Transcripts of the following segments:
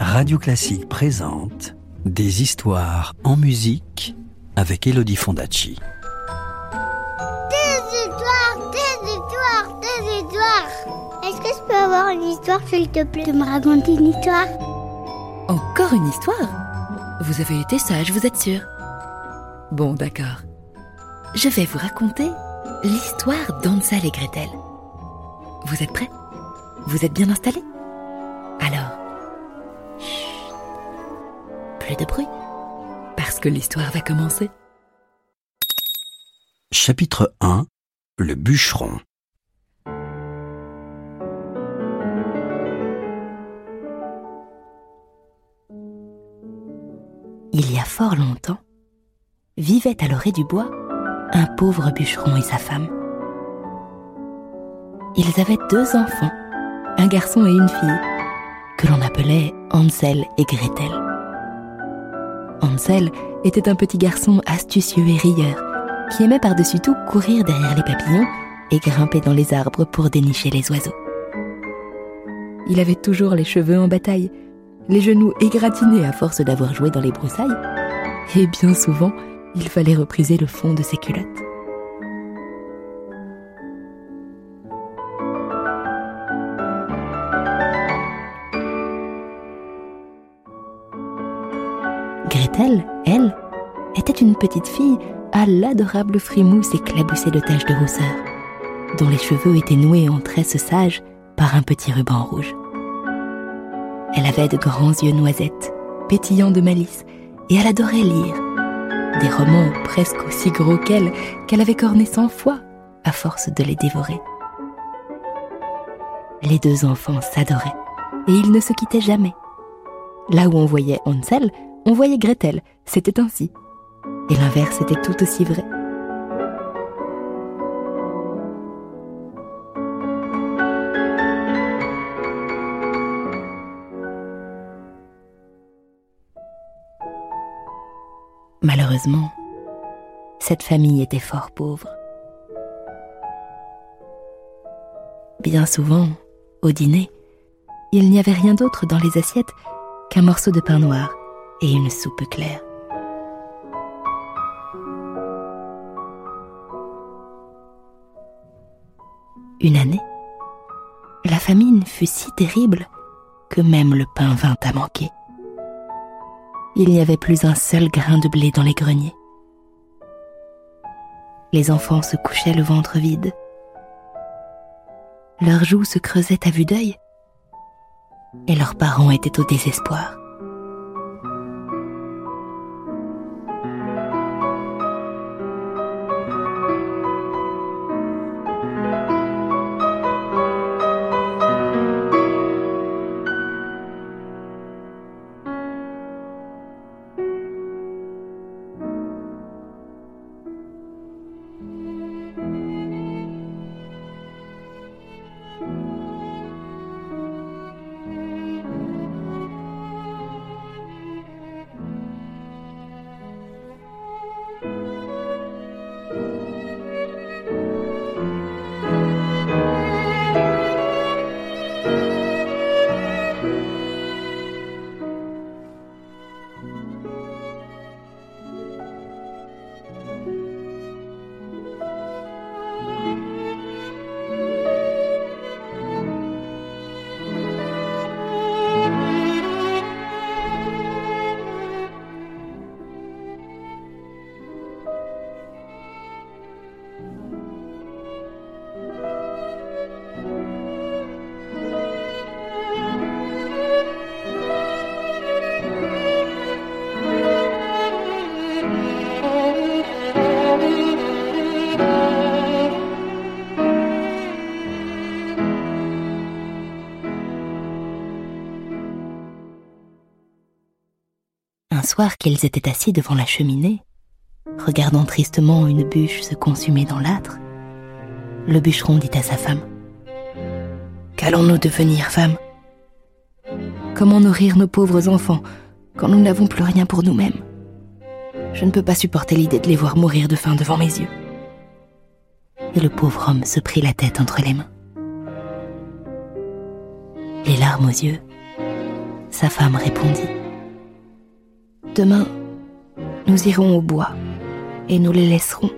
Radio Classique présente Des histoires en musique avec Elodie Fondacci. Des histoires, des histoires, des histoires. Est-ce que je peux avoir une histoire, s'il te plaît, de me raconter une histoire? Encore une histoire? Vous avez été sage, vous êtes sûr Bon, d'accord. Je vais vous raconter l'histoire d'Ansel et Gretel. Vous êtes prêts? Vous êtes bien installés? Alors, plus de bruit, parce que l'histoire va commencer. Chapitre 1 Le bûcheron. Il y a fort longtemps, vivait à l'orée du bois un pauvre bûcheron et sa femme. Ils avaient deux enfants, un garçon et une fille, que l'on appelait Hansel et Gretel. Hansel était un petit garçon astucieux et rieur, qui aimait par-dessus tout courir derrière les papillons et grimper dans les arbres pour dénicher les oiseaux. Il avait toujours les cheveux en bataille, les genoux égratignés à force d'avoir joué dans les broussailles, et bien souvent, il fallait repriser le fond de ses culottes. Gretel, elle, était une petite fille à l'adorable frimousse éclaboussée de taches de rousseur, dont les cheveux étaient noués en tresses sages par un petit ruban rouge. Elle avait de grands yeux noisettes, pétillants de malice, et elle adorait lire. Des romans presque aussi gros qu'elle, qu'elle avait cornés cent fois, à force de les dévorer. Les deux enfants s'adoraient, et ils ne se quittaient jamais. Là où on voyait Hansel, on voyait Gretel, c'était ainsi. Et l'inverse était tout aussi vrai. Malheureusement, cette famille était fort pauvre. Bien souvent, au dîner, il n'y avait rien d'autre dans les assiettes qu'un morceau de pain noir et une soupe claire. Une année, la famine fut si terrible que même le pain vint à manquer. Il n'y avait plus un seul grain de blé dans les greniers. Les enfants se couchaient le ventre vide. Leurs joues se creusaient à vue d'œil et leurs parents étaient au désespoir. Soir qu'ils étaient assis devant la cheminée, regardant tristement une bûche se consumer dans l'âtre, le bûcheron dit à sa femme Qu'allons-nous devenir, femme? Comment nourrir nos pauvres enfants quand nous n'avons plus rien pour nous-mêmes? Je ne peux pas supporter l'idée de les voir mourir de faim devant mes yeux. Et le pauvre homme se prit la tête entre les mains. Les larmes aux yeux, Sa femme répondit. Demain, nous irons au bois et nous les laisserons.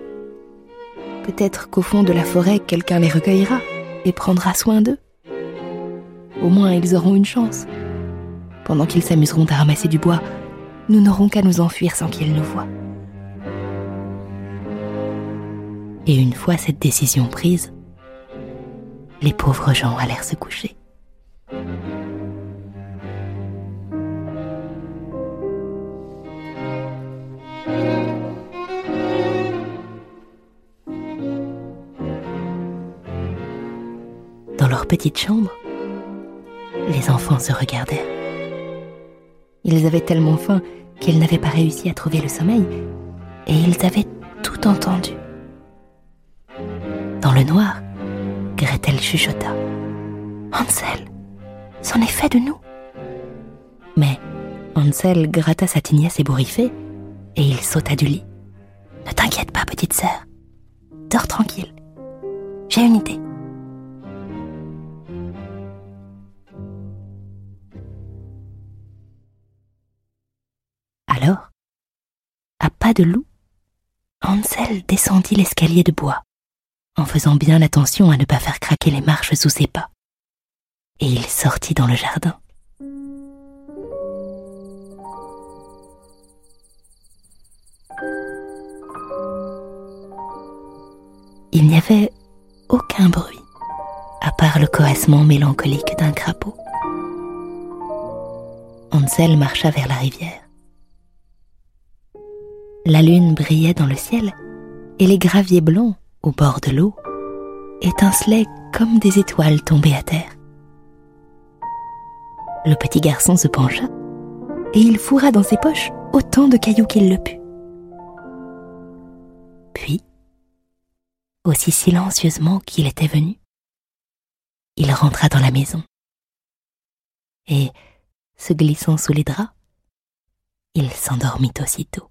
Peut-être qu'au fond de la forêt, quelqu'un les recueillera et prendra soin d'eux. Au moins, ils auront une chance. Pendant qu'ils s'amuseront à ramasser du bois, nous n'aurons qu'à nous enfuir sans qu'ils nous voient. Et une fois cette décision prise, les pauvres gens allèrent se coucher. Leur petite chambre, les enfants se regardèrent. Ils avaient tellement faim qu'ils n'avaient pas réussi à trouver le sommeil, et ils avaient tout entendu. Dans le noir, Gretel chuchota. Hansel, c'en est fait de nous. Mais Hansel gratta sa tignasse ébouriffée et il sauta du lit. Ne t'inquiète pas, petite sœur. Dors tranquille. J'ai une idée. De loup, Hansel descendit l'escalier de bois, en faisant bien attention à ne pas faire craquer les marches sous ses pas. Et il sortit dans le jardin. Il n'y avait aucun bruit, à part le coassement mélancolique d'un crapaud. Hansel marcha vers la rivière. La lune brillait dans le ciel et les graviers blancs au bord de l'eau étincelaient comme des étoiles tombées à terre. Le petit garçon se pencha et il fourra dans ses poches autant de cailloux qu'il le put. Puis, aussi silencieusement qu'il était venu, il rentra dans la maison et, se glissant sous les draps, il s'endormit aussitôt.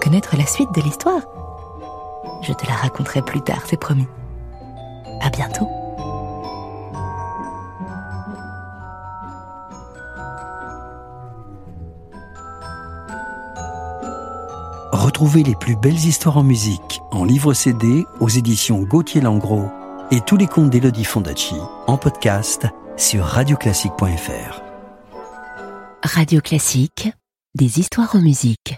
Connaître la suite de l'histoire Je te la raconterai plus tard, c'est promis. À bientôt. Retrouvez les plus belles histoires en musique en livre CD aux éditions Gauthier Langros et tous les contes d'Elodie Fondacci en podcast sur radioclassique.fr. Radio Classique, des histoires en musique.